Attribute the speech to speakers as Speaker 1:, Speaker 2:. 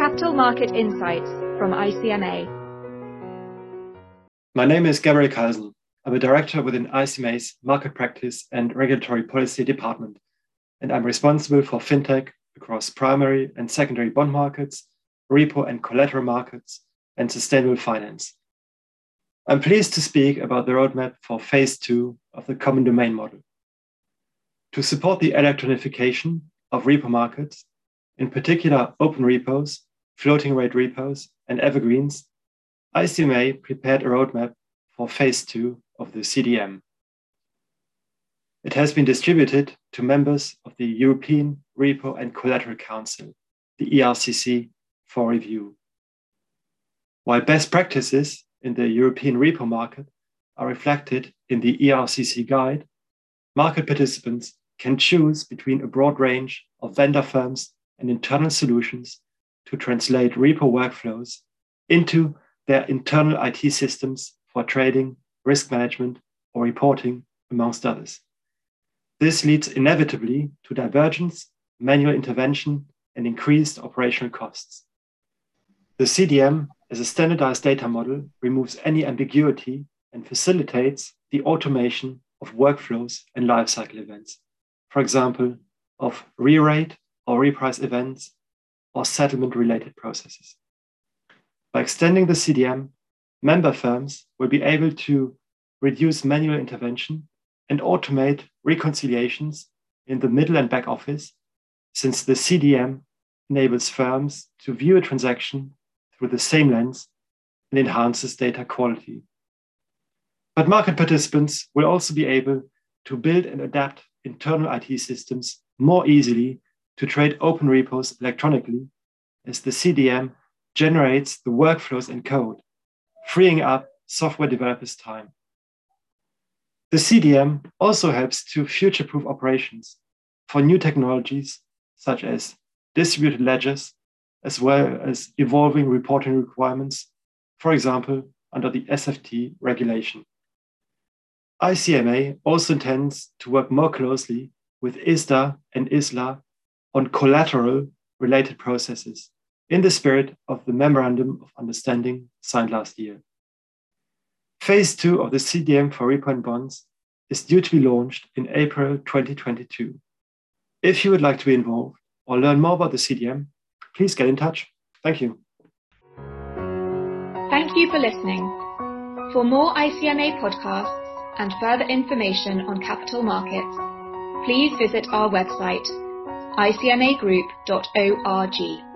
Speaker 1: Capital Market Insights from ICMA.
Speaker 2: My name is Gabriel Callsen. I'm a director within ICMA's Market Practice and Regulatory Policy Department, and I'm responsible for fintech across primary and secondary bond markets, repo and collateral markets, and sustainable finance. I'm pleased to speak about the roadmap for phase two of the common domain model. To support the electronification of repo markets, in particular open repos, floating rate repos, and evergreens, ICMA prepared a roadmap for phase two of the CDM. It has been distributed to members of the European Repo and Collateral Council, the ERCC, for review. While best practices in the European repo market are reflected in the ERCC guide, market participants can choose between a broad range of vendor firms and internal solutions to translate repo workflows into their internal IT systems for trading, risk management, or reporting, amongst others. This leads inevitably to divergence, manual intervention, and increased operational costs. The CDM, as a standardized data model, removes any ambiguity and facilitates the automation of workflows and lifecycle events. For example, of re-rate or reprice events or settlement related processes. By extending the CDM, member firms will be able to reduce manual intervention and automate reconciliations in the middle and back office, since the CDM enables firms to view a transaction through the same lens and enhances data quality. But market participants will also be able to build and adapt internal IT systems more easily to trade open repos electronically as the CDM generates the workflows and code, freeing up software developers' time. The CDM also helps to future proof operations for new technologies such as distributed ledgers, as well as evolving reporting requirements, for example, under the SFT regulation. ICMA also intends to work more closely with ISDA and ISLA on collateral related processes in the spirit of the Memorandum of Understanding signed last year. Phase two of the CDM for repo bonds is due to be launched in April 2022. If you would like to be involved or learn more about the CDM, please get in touch. Thank you.
Speaker 1: Thank you for listening. For more ICMA podcasts and further information on capital markets, please visit our website, icmagroup.org.